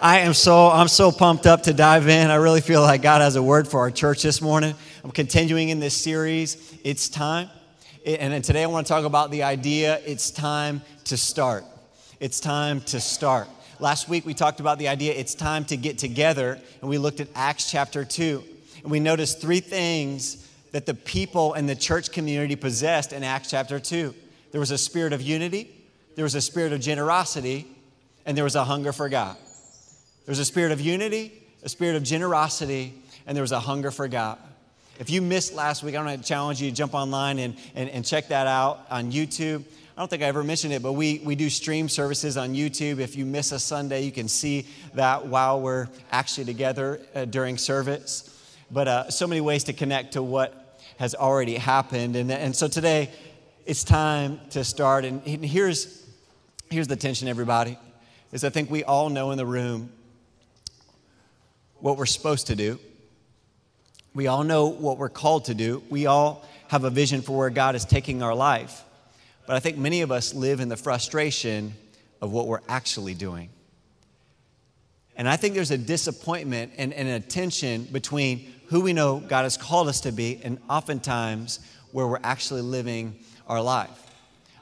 I am so I'm so pumped up to dive in. I really feel like God has a word for our church this morning. I'm continuing in this series. It's time. And today I want to talk about the idea it's time to start. It's time to start. Last week we talked about the idea it's time to get together and we looked at Acts chapter 2. And we noticed three things that the people and the church community possessed in Acts chapter 2. There was a spirit of unity, there was a spirit of generosity, and there was a hunger for God. There's a spirit of unity, a spirit of generosity, and there was a hunger for God. If you missed last week, I want to challenge you to jump online and, and, and check that out on YouTube. I don't think I ever mentioned it, but we, we do stream services on YouTube. If you miss a Sunday, you can see that while we're actually together uh, during service. But uh, so many ways to connect to what has already happened. And, and so today, it's time to start. And here's, here's the tension, everybody, is I think we all know in the room what we're supposed to do. We all know what we're called to do. We all have a vision for where God is taking our life. But I think many of us live in the frustration of what we're actually doing. And I think there's a disappointment and, and a tension between who we know God has called us to be and oftentimes where we're actually living our life.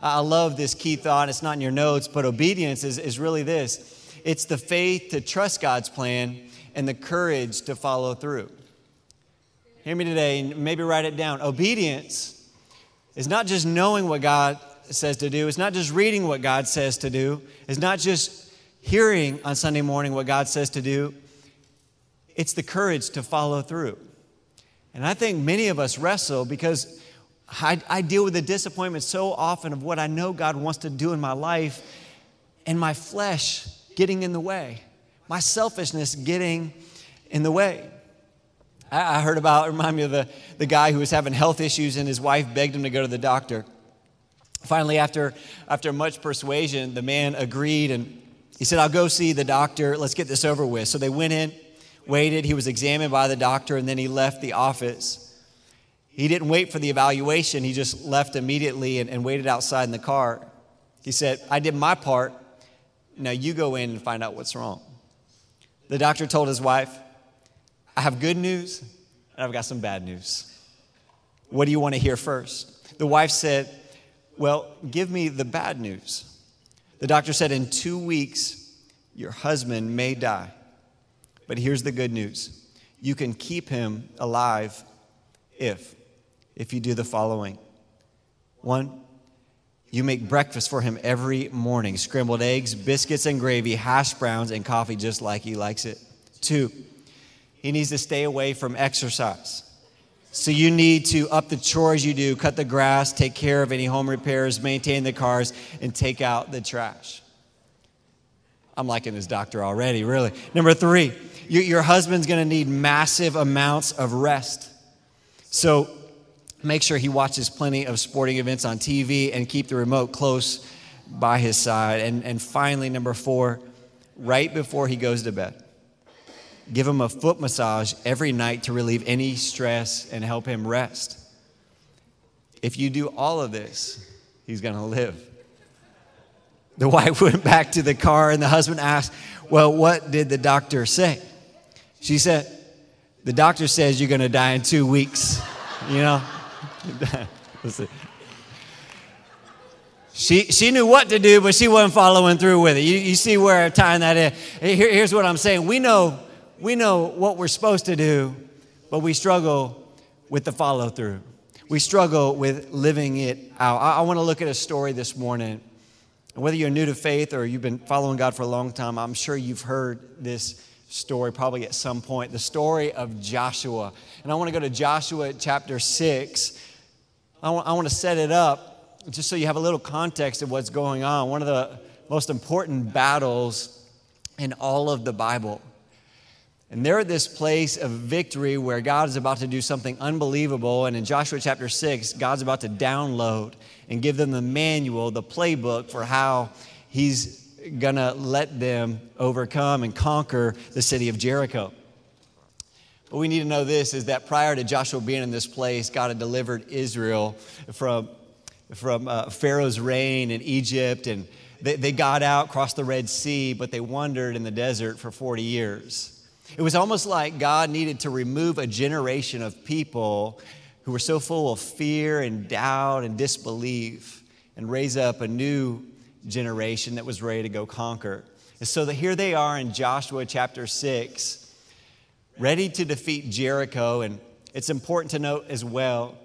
I love this key thought. It's not in your notes, but obedience is, is really this it's the faith to trust God's plan and the courage to follow through. Hear me today, and maybe write it down. Obedience is not just knowing what God says to do, it's not just reading what God says to do, it's not just hearing on Sunday morning what God says to do, it's the courage to follow through. And I think many of us wrestle because I, I, deal with the disappointment so often of what I know God wants to do in my life and my flesh getting in the way my selfishness getting in the way. I, heard about, remind me of the, the guy who was having health issues and his wife begged him to go to the doctor. Finally, after, after much persuasion, the man agreed and he said, I'll go see the doctor. Let's get this over with. So they went in, waited. He was examined by the doctor, and then he left the office. He didn't wait for the evaluation, he just left immediately and, and waited outside in the car. He said, I did my part. Now you go in and find out what's wrong. The doctor told his wife, I have good news and I've got some bad news. What do you want to hear first? The wife said, Well, give me the bad news. The doctor said, In two weeks, your husband may die. But here's the good news you can keep him alive if, if you do the following. One, you make breakfast for him every morning scrambled eggs, biscuits and gravy, hash browns, and coffee just like he likes it. Two, he needs to stay away from exercise. So you need to up the chores you do, cut the grass, take care of any home repairs, maintain the cars, and take out the trash. I'm liking this doctor already, really. Number three, your husband's gonna need massive amounts of rest. So make sure he watches plenty of sporting events on TV and keep the remote close by his side. And, and finally, number four, right before he goes to bed, give him a foot massage every night to relieve any stress and help him rest. If you do all of this, he's going to live. The wife went back to the car and the husband asked, Well, what did the doctor say? She said, The doctor says you're going to die in two weeks. You know? she, she knew what to do, but she wasn't following through with it. You, you see where I'm tying that in. Here, here's what I'm saying. We know, we know what we're supposed to do, but we struggle with the follow through. We struggle with living it out. I, I want to look at a story this morning. Whether you're new to faith or you've been following God for a long time, I'm sure you've heard this story probably at some point the story of Joshua. And I want to go to Joshua chapter 6. I want, I want to set it up just so you have a little context of what's going on. One of the most important battles in all of the Bible. And they're at this place of victory where God is about to do something unbelievable. And in Joshua chapter 6, God's about to download and give them the manual, the playbook for how He's going to let them overcome and conquer the city of Jericho. What we need to know this is that prior to Joshua being in this place, God had delivered Israel from, from uh, Pharaoh's reign in Egypt and They, they got out, crossed the Red Sea, but they wandered in the desert for 40 years. It was almost like God needed to remove a generation of people who were so full of fear and doubt and disbelief and raise up a new generation that was ready to go conquer. And so that here they are in Joshua chapter 6, ready to defeat Jericho. And it's important to note as well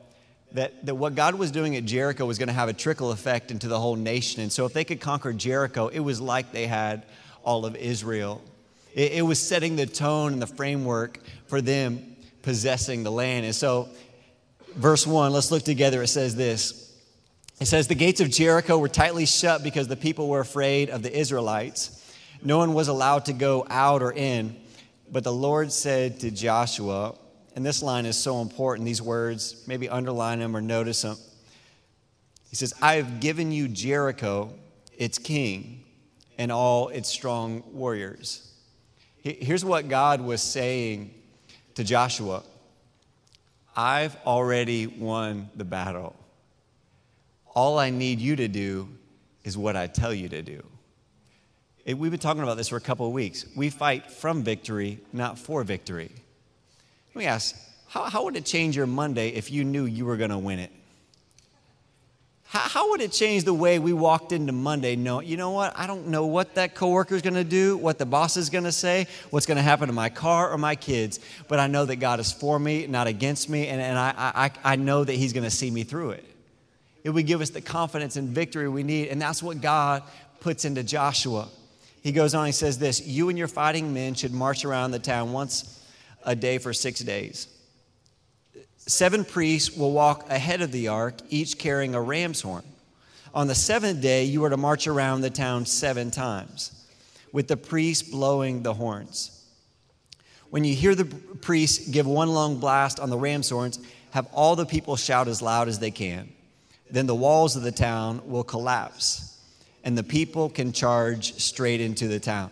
that, that what God was doing at Jericho was going to have a trickle effect into the whole nation. And so if they could conquer Jericho, it was like they had all of Israel. It, it was setting the tone and the framework for them possessing the land. And so verse 1, let's look together. It says this It says, The gates of Jericho were tightly shut because the people were afraid of the Israelites. No one was allowed to go out or in. But the Lord said to Joshua, and this line is so important, these words, maybe underline them or notice them. He says, I have given you Jericho, its king, and all its strong warriors. Here's what God was saying to Joshua I've already won the battle. All I need you to do is what I tell you to do. It, we've been talking about this for a couple of weeks. We fight from victory, not for victory. Let me ask how, how would it change your Monday if you knew you were going to win it? How, how would it change the way we walked into Monday? No, you know what? I don't know what that coworker is going to do, what the boss is going to say, what's going to happen to my car or my kids, but I know that God is for me, not against me, and, and I, I, I know that He's going to see me through it. It would give us the confidence and victory we need, and that's what God puts into Joshua. He goes on, he says this You and your fighting men should march around the town once a day for six days. Seven priests will walk ahead of the ark, each carrying a ram's horn. On the seventh day, you are to march around the town seven times, with the priests blowing the horns. When you hear the priests give one long blast on the ram's horns, have all the people shout as loud as they can. Then the walls of the town will collapse, and the people can charge straight into the town.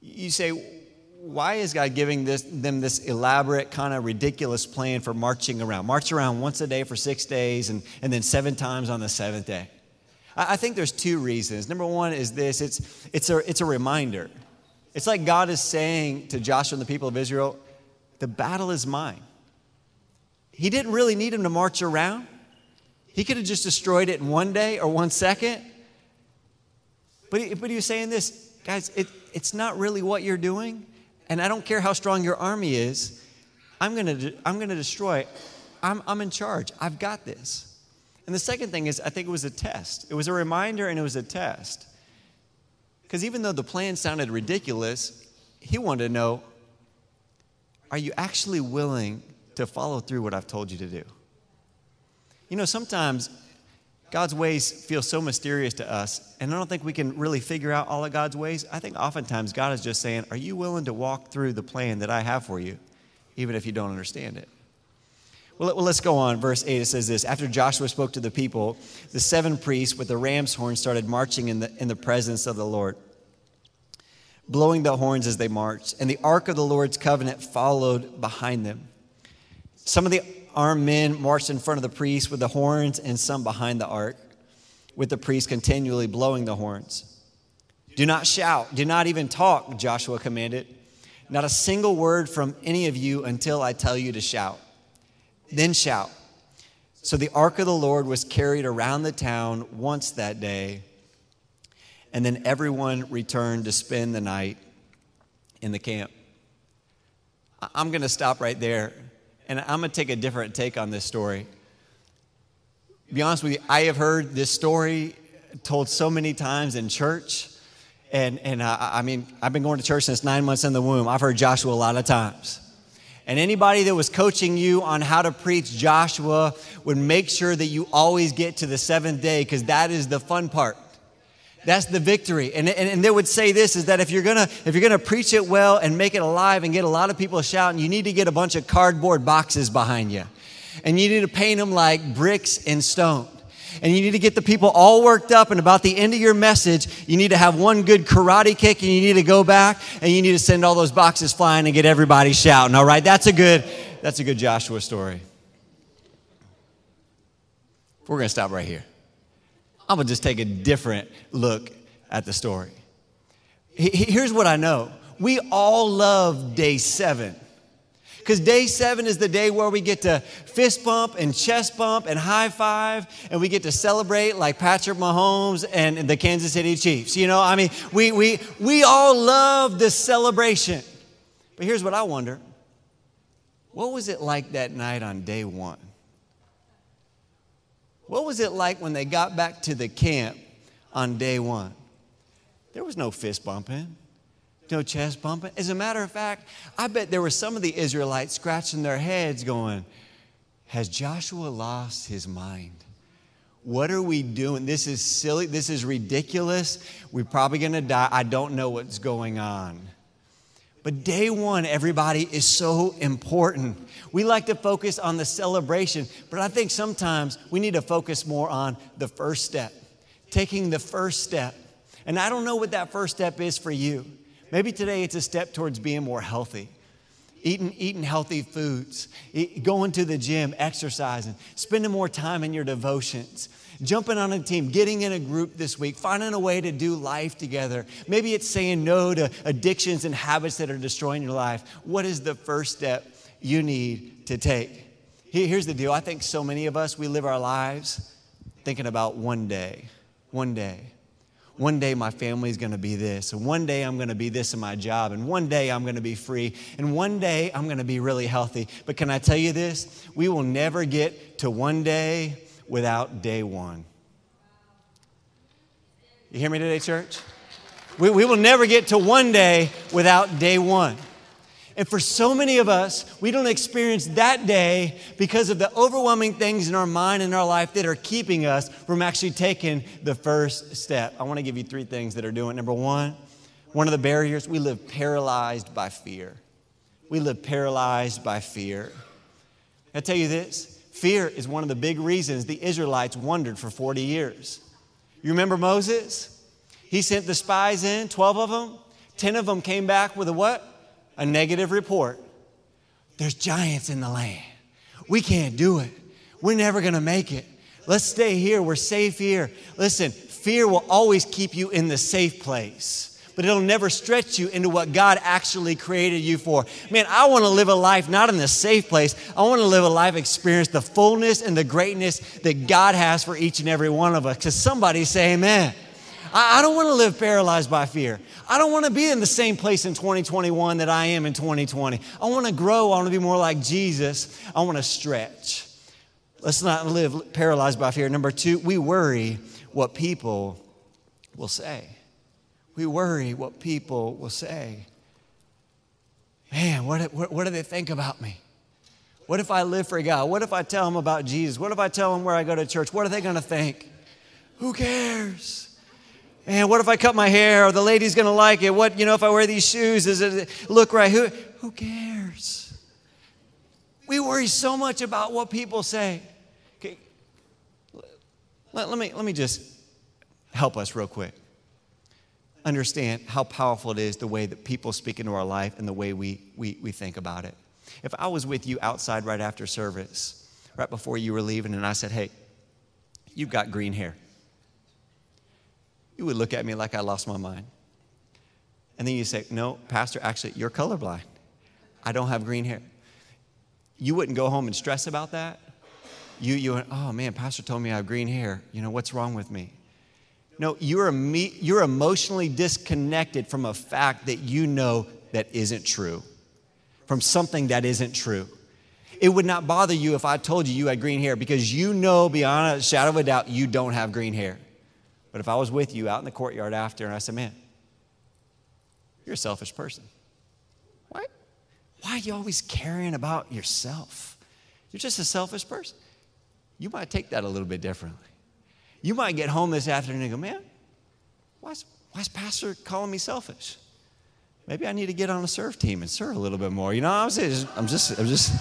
You say, why is God giving this, them this elaborate, kind of ridiculous plan for marching around? March around once a day for six days and, and then seven times on the seventh day. I, I think there's two reasons. Number one is this it's, it's, a, it's a reminder. It's like God is saying to Joshua and the people of Israel, the battle is mine. He didn't really need him to march around. He could have just destroyed it in one day or one second. But he, but he was saying this, guys, it, it's not really what you're doing. And I don't care how strong your army is, I'm going to I'm going to destroy. I'm, I'm in charge. I've got this. And the second thing is, I think it was a test. It was a reminder and it was a test. Because even though the plan sounded ridiculous, he wanted to know are you actually willing to follow through what I've told you to do? You know, sometimes God's ways feel so mysterious to us, and I don't think we can really figure out all of God's ways. I think oftentimes God is just saying, Are you willing to walk through the plan that I have for you, even if you don't understand it? Well, let's go on. Verse 8 it says this After Joshua spoke to the people, the seven priests with the ram's horn started marching in the, in the presence of the Lord, blowing the horns as they marched, and the ark of the Lord's covenant followed behind them. Some of the armed men marched in front of the priests with the horns, and some behind the ark, with the priests continually blowing the horns. Do not shout, do not even talk, Joshua commanded. Not a single word from any of you until I tell you to shout. Then shout. So the ark of the Lord was carried around the town once that day, and then everyone returned to spend the night in the camp. I'm going to stop right there and I'm going to take a different take on this story. To be honest with you, I have heard this story told so many times in church. And, and uh, I mean, I've been going to church since nine months in the womb. I've heard Joshua a lot of times. And anybody that was coaching you on how to preach Joshua would make sure that you always get to the seventh day because that is the fun part. That's the victory. And, and, and, they would say this is that if you're gonna if you're gonna preach it well and make it alive and get a lot of people shouting, you need to get a bunch of cardboard boxes behind you. And you need to paint them like bricks and stone. And you need to get the people all worked up. And about the end of your message, you need to have one good karate kick and you need to go back and you need to send all those boxes flying and get everybody shouting. All right, that's a good, that's a good Joshua story. We're gonna stop right here. I'm going to just take a different look at the story. Here's what I know we all love day seven. Because day seven is the day where we get to fist bump and chest bump and high five, and we get to celebrate like Patrick Mahomes and the Kansas City Chiefs. You know, I mean, we, we, we all love this celebration. But here's what I wonder what was it like that night on day one? What was it like when they got back to the camp on day one? There was no fist bumping, no chest bumping. As a matter of fact, I bet there were some of the Israelites scratching their heads going, Has Joshua lost his mind? What are we doing? This is silly. This is ridiculous. We're probably going to die. I don't know what's going on. But day one, everybody, is so important. We like to focus on the celebration, but I think sometimes we need to focus more on the first step, taking the first step. And I don't know what that first step is for you. Maybe today it's a step towards being more healthy. Eating, eating healthy foods, going to the gym, exercising, spending more time in your devotions, jumping on a team, getting in a group this week, finding a way to do life together. Maybe it's saying no to addictions and habits that are destroying your life. What is the first step you need to take? Here's the deal I think so many of us, we live our lives thinking about one day, one day one day my family's to be this, and one day I'm to be this in my job, and one day I'm to be free, and one day I'm to be really healthy. But can I tell you this? We will never get to one day without day one. You hear me today, church? We, we will never get to one day without day one. And for so many of us, we don't experience that day because of the overwhelming things in our mind and our life that are keeping us from actually taking the first step. I want to give you three things that are doing. Number one, one of the barriers, we live paralyzed by fear. We live paralyzed by fear. I tell you this fear is one of the big reasons the Israelites wandered for 40 years. You remember Moses? He sent the spies in, 12 of them. 10 of them came back with a what? a negative report. There's giants in the land. We can't do it. We're never going to make it. Let's stay here. We're safe here. Listen, fear will always keep you in the safe place, but it'll never stretch you into what God actually created you for. Man, I want to live a life not in the safe place. I want to live a life experience the fullness and the greatness that God has for each and every one of us. Because somebody say amen. I don't want to live paralyzed by fear. I don't want to be in the same place in 2021 that I am in 2020. I want to grow. I want to be more like Jesus. I want to stretch. Let's not live paralyzed by fear. Number two, we worry what people will say. We worry what people will say. Man, what, what, what do they think about me? What if I live for God? What if I tell them about Jesus? What if I tell them where I go to church? What are they going to think? Who cares? Man, what if I cut my hair? Or the lady's gonna like it? What, you know, if I wear these shoes, does it look right? Who, who cares? We worry so much about what people say. Okay. Let, let, me, let me just help us real quick. Understand how powerful it is the way that people speak into our life and the way we, we, we think about it. If I was with you outside right after service, right before you were leaving, and I said, Hey, you've got green hair you would look at me like I lost my mind. And then you say, No, Pastor, actually, you're colorblind. I don't have green hair. You wouldn't go home and stress about that. You, you Oh man, Pastor told me I have green hair. You know, what's wrong with me? No, you're, you're emotionally disconnected from a fact that you know that isn't true, from something that isn't true. It would not bother you if I told you you had green hair because you know beyond a shadow of a doubt you don't have green hair. But if I was with you out in the courtyard after and I said, man, you're a selfish person. Why, why are you always caring about yourself? You're just a selfish person. You might take that a little bit differently. You might get home this afternoon and go, man, why's, why's Pastor calling me selfish? Maybe I need to get on a surf team and serve a little bit more. You know, I'm just, I'm just, I'm just.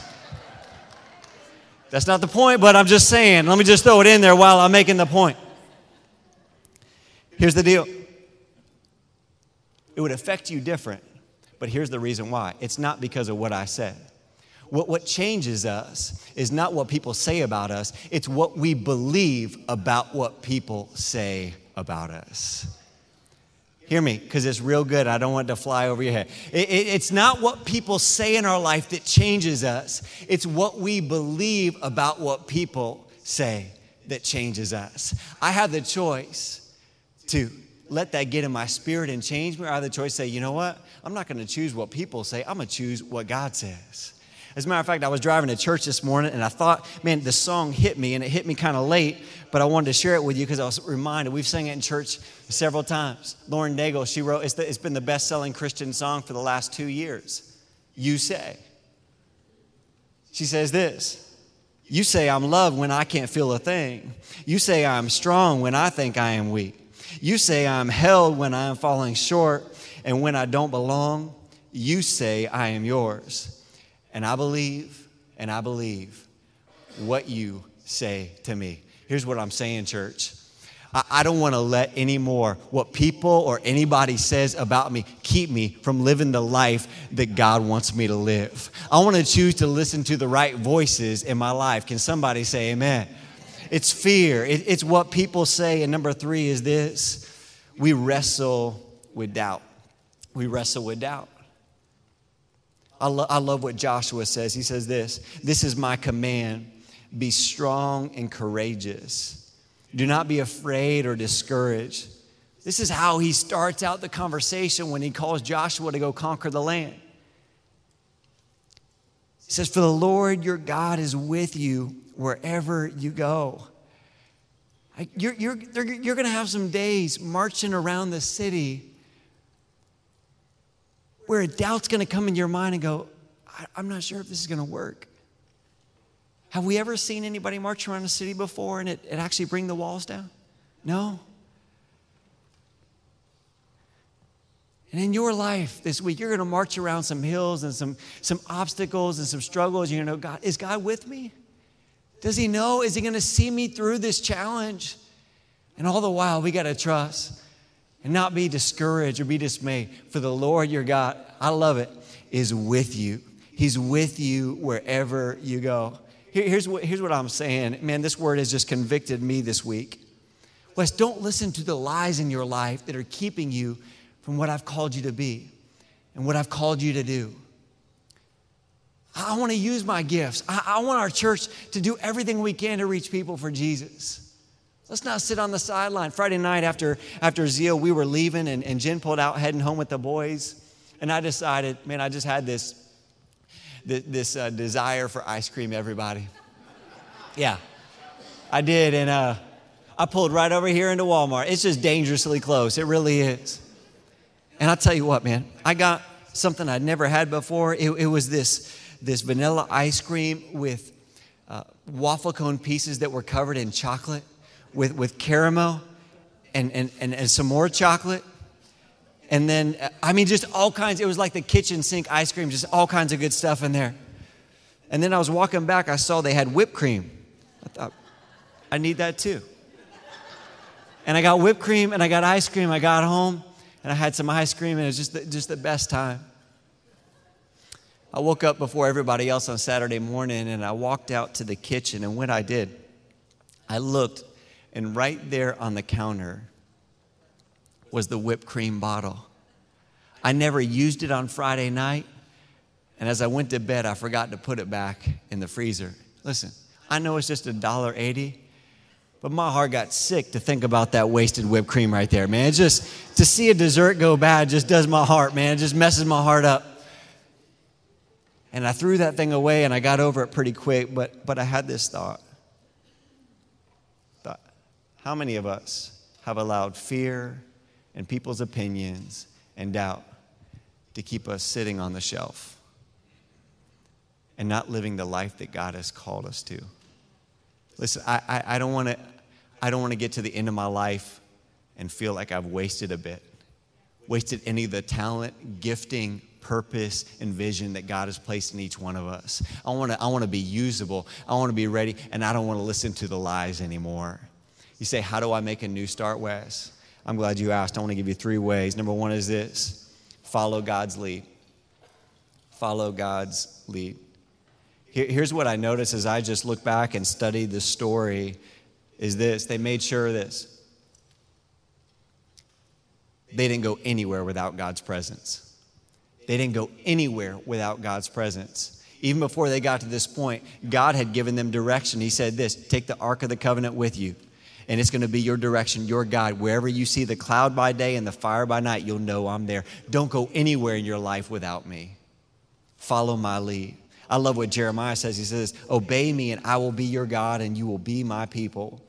That's not the point, but I'm just saying. Let me just throw it in there while I'm making the point. Here's the deal it would affect you different, but here's the reason why it's not because of what I said. What, what changes us is not what people say about us, it's what we believe about what people say about us. Hear me, because it's real good. I don't want it to fly over your head. It, it, it's not what people say in our life that changes us, it's what we believe about what people say that changes us. I have the choice to let that get in my spirit and change me, or I have the choice to say, you know what? I'm not going to choose what people say, I'm going to choose what God says. As a matter of fact, I was driving to church this morning and I thought, man, the song hit me and it hit me kind of late, but I wanted to share it with you because I was reminded. We've sang it in church several times. Lauren Daigle, she wrote, it's, the, it's been the best selling Christian song for the last two years. You say. She says this You say I'm loved when I can't feel a thing. You say I'm strong when I think I am weak. You say I'm held when I am falling short and when I don't belong. You say I am yours. And I believe, and I believe what you say to me. Here's what I'm saying, church. I, don't want to let anymore what people or anybody says about me keep me from living the life that God wants me to live. I want to choose to listen to the right voices in my life. Can somebody say amen? It's fear, it, it's what people say. And number three is this we wrestle with doubt. We wrestle with doubt. I, lo- I love what Joshua says. He says this This is my command be strong and courageous. Do not be afraid or discouraged. This is how he starts out the conversation when he calls Joshua to go conquer the land. He says, For the Lord your God is with you wherever you go. You're, you're, you're going to have some days marching around the city where a doubt's going to come in your mind and go, I'm not sure if this is going to work. Have we ever seen anybody march around a city before and it, it actually bring the walls down? No. And in your life this week, you're going to march around some hills and some, some obstacles and some struggles. You're going to know, God, is God with me? Does He know? Is He going to see me through this challenge? And all the while, we got to trust and not be discouraged or be dismayed. For the Lord your God, I love it, is with you. He's with you wherever you go. here's, what, here's what I'm saying. Man, this word has just convicted me this week. Wes, don't listen to the lies in your life that are keeping you from what I've called you to be and what I've called you to do. I want to use my gifts. I, I want our church to do everything we can to reach people for Jesus. Let's not sit on the sideline. Friday night after, after Zeal, we were leaving and, and Jen pulled out heading home with the boys. And I decided, man, I just had this, this, uh, desire for ice cream, everybody. Yeah, I did. And uh, I pulled right over here into Walmart. It's just dangerously close. It really is. And I'll tell you what, man, I got something I'd never had before. It, it was this, this vanilla ice cream with uh, waffle cone pieces that were covered in chocolate with, with caramel and, and, and, and some more chocolate. And then, uh, I mean, just all kinds. It was like the kitchen sink ice cream, just all kinds of good stuff in there. And then I was walking back, I saw they had whipped cream. I thought, I need that too. And I got whipped cream and I got ice cream. I got home and I had some ice cream, and it was just the, just the best time. I woke up before everybody else on Saturday morning and I walked out to the kitchen. And when I did, I looked and right there on the counter was the whipped cream bottle. I never used it on Friday night. And as I went to bed, I forgot to put it back in the freezer. Listen, I know it's just a dollar eighty, but my heart got sick to think about that wasted whipped cream right there, man. It just to see a dessert go bad just does my heart, man. It just messes my heart up. And I threw that thing away and I got over it pretty quick, but but I had this thought. How many of us have allowed fear and people's opinions and doubt to keep us sitting on the shelf and not living the life that God has called us to? Listen, I, I, I don't want to I don't want to get to the end of my life and feel like I've wasted a bit, wasted any of the talent, gifting, purpose, and vision that God has placed in each one of us. I want to I want to be usable. I want to be ready, and I don't want to listen to the lies anymore. You say, How do I make a new start, Wes? I'm glad you asked. I want to give you three ways. Number one is this follow God's lead. Follow God's lead. Here's what I noticed as I just look back and study the story is this they made sure of this. They didn't go anywhere without God's presence. They didn't go anywhere without God's presence. Even before they got to this point, God had given them direction. He said, This, take the Ark of the Covenant with you and it's going to be your direction, your guide. Wherever you see the cloud by day and the fire by night, you'll know I'm there. Don't go anywhere in your life without me. Follow my lead. I love what Jeremiah says. He says, Obey me, and I will be your God, and you will be my people.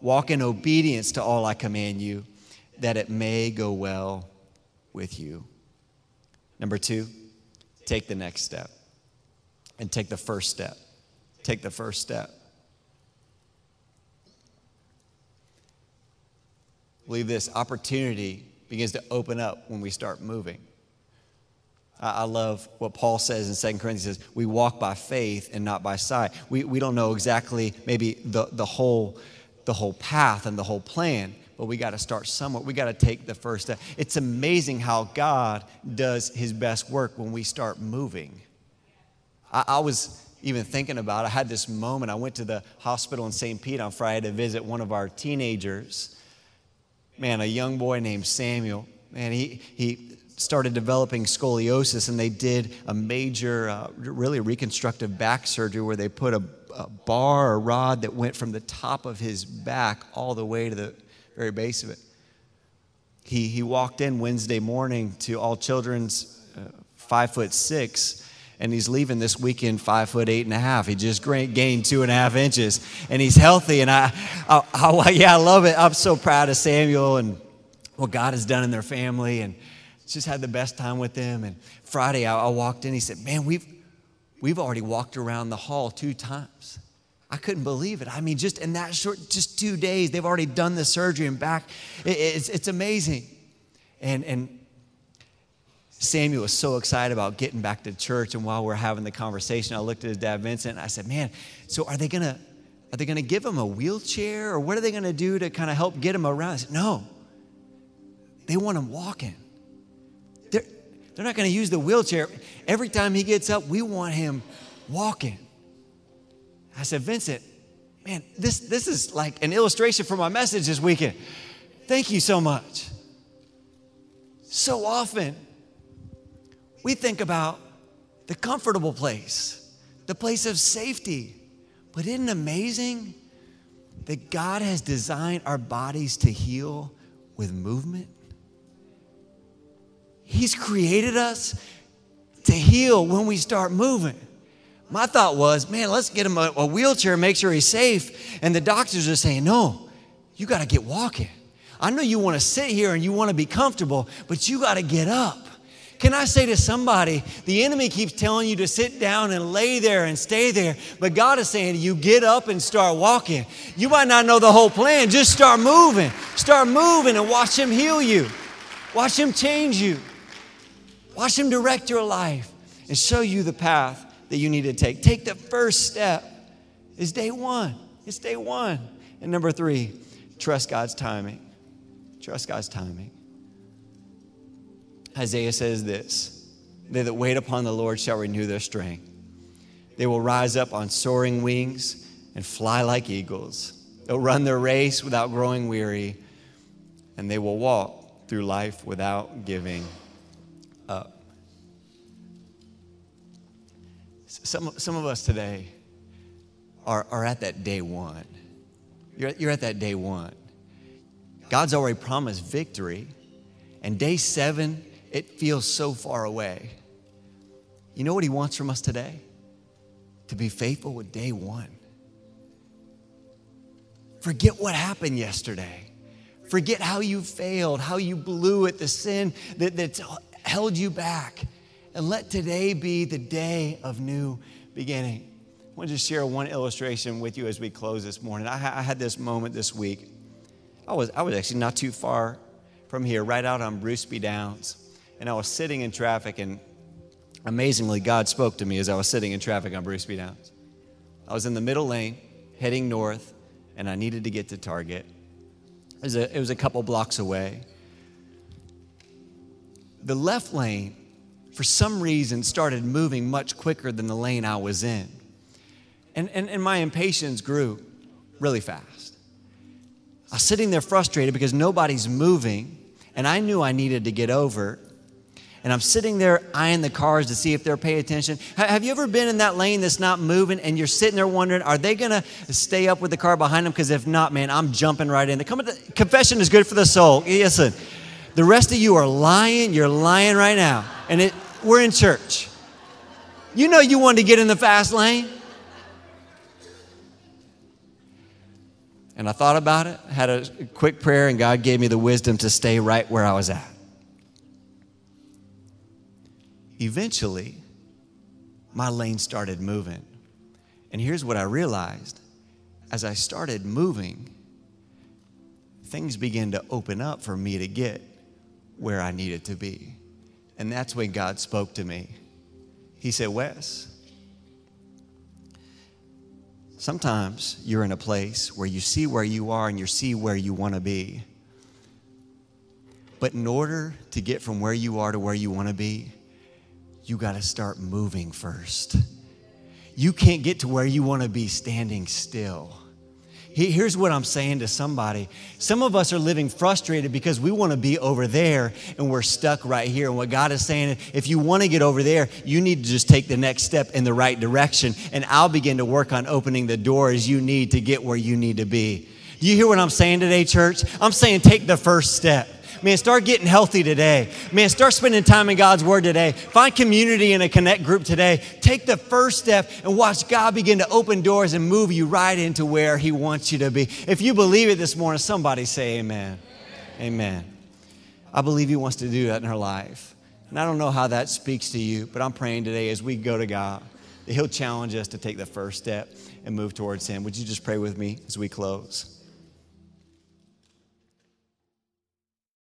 Walk in obedience to all I command you, that it may go well with you. Number two, take the next step and take the first step. Take the first step. Believe this opportunity begins to open up when we start moving. I love what Paul says in 2 Corinthians says, we walk by faith and not by sight. We, we don't know exactly maybe the, the, whole, the whole path and the whole plan, but we got to start somewhere. We got to take the first step. It's amazing how God does his best work when we start moving. I, I was even thinking about, I had this moment. I went to the hospital in St. Pete on Friday to visit one of our teenagers man, a young boy named Samuel. Man, he, he started developing scoliosis, and they did a major, uh, really reconstructive back surgery where they put a, a bar or rod that went from the top of his back all the way to the very base of it. He, he walked in Wednesday morning to All Children's uh, five foot six and he's leaving this weekend five foot eight and a half. He just gained two and a half inches, and he's healthy. And I, I, I, yeah, I love it. I'm so proud of Samuel and what God has done in their family, and just had the best time with them. And Friday, I, I walked in. He said, "Man, we've we've already walked around the hall two times." I couldn't believe it. I mean, just in that short, just two days, they've already done the surgery and back. It, it's, it's amazing. And, and Samuel was so excited about getting back to church. And while we're having the conversation, I looked at his dad, Vincent, and I said, Man, so are they going to. Are they going to give him a wheelchair or what are they going to do to kind of help get him around? I said, No. They want him walking. They're, they're not going to use the wheelchair. Every time he gets up, we want him walking. I said, Vincent, man, this, this is like an illustration for my message this weekend. Thank you so much. So often, we think about the comfortable place, the place of safety. But isn't it amazing that God has designed our bodies to heal with movement? He's created us to heal when we start moving. My thought was, man, let's get him a, a wheelchair, make sure he's safe. And the doctors are saying, no, you got to get walking. I know you want to sit here and you want to be comfortable, but you got to get up. Can I say to somebody, the enemy keeps telling you to sit down and lay there and stay there, but God is saying to you, get up and start walking. You might not know the whole plan, just start moving. Start moving and watch Him heal you, watch Him change you, watch Him direct your life and show you the path that you need to take. Take the first step. It's day one. It's day one. And number three, trust God's timing. Trust God's timing. Isaiah says this They that wait upon the Lord shall renew their strength. They will rise up on soaring wings and fly like eagles. They'll run their race without growing weary, and they will walk through life without giving up. Some, some of us today are, are at that day one. You're, you're at that day one. God's already promised victory. And day seven it feels so far away. You know what He wants from us today? To be faithful with day one. Forget what happened yesterday. Forget how you failed, how you blew it, the sin that, that held you back. And let today be the day of new beginning. I want to just share one illustration with you as we close this morning. I, I had this moment this week. I was, I was actually not too far from here, right out on Bruce B. Downs and I was sitting in traffic, and amazingly, God spoke to me as I was sitting in traffic on Bruce B. Downs. I was in the middle lane, heading north, and I needed to get to Target. It was a, it was a couple blocks away. The left lane, for some reason, started moving much quicker than the lane I was in. And, and, and my impatience grew really fast. I was sitting there frustrated because nobody's moving, and I knew I needed to get over. And I'm sitting there eyeing the cars to see if they're paying attention. Have you ever been in that lane that's not moving and you're sitting there wondering, are they going to stay up with the car behind them? Because if not, man, I'm jumping right in. The confession is good for the soul. Listen, the rest of you are lying. You're lying right now. And it, we're in church. You know you wanted to get in the fast lane. And I thought about it, had a quick prayer, and God gave me the wisdom to stay right where I was at. Eventually, my lane started moving. And here's what I realized as I started moving, things began to open up for me to get where I needed to be. And that's when God spoke to me. He said, Wes, sometimes you're in a place where you see where you are and you see where you want to be. But in order to get from where you are to where you want to be, you got to start moving first. You can't get to where you want to be standing still. Here's what I'm saying to somebody. Some of us are living frustrated because we want to be over there and we're stuck right here. And what God is saying, if you want to get over there, you need to just take the next step in the right direction. And I'll begin to work on opening the doors you need to get where you need to be. Do you hear what I'm saying today, church? I'm saying take the first step. Man, start getting healthy today. Man, start spending time in God's Word today. Find community in a connect group today. Take the first step and watch God begin to open doors and move you right into where He wants you to be. If you believe it this morning, somebody say amen. Amen. I believe He wants to do that in her life. And I don't know how that speaks to you, but I'm praying today as we go to God that He'll challenge us to take the first step and move towards Him. Would you just pray with me as we close?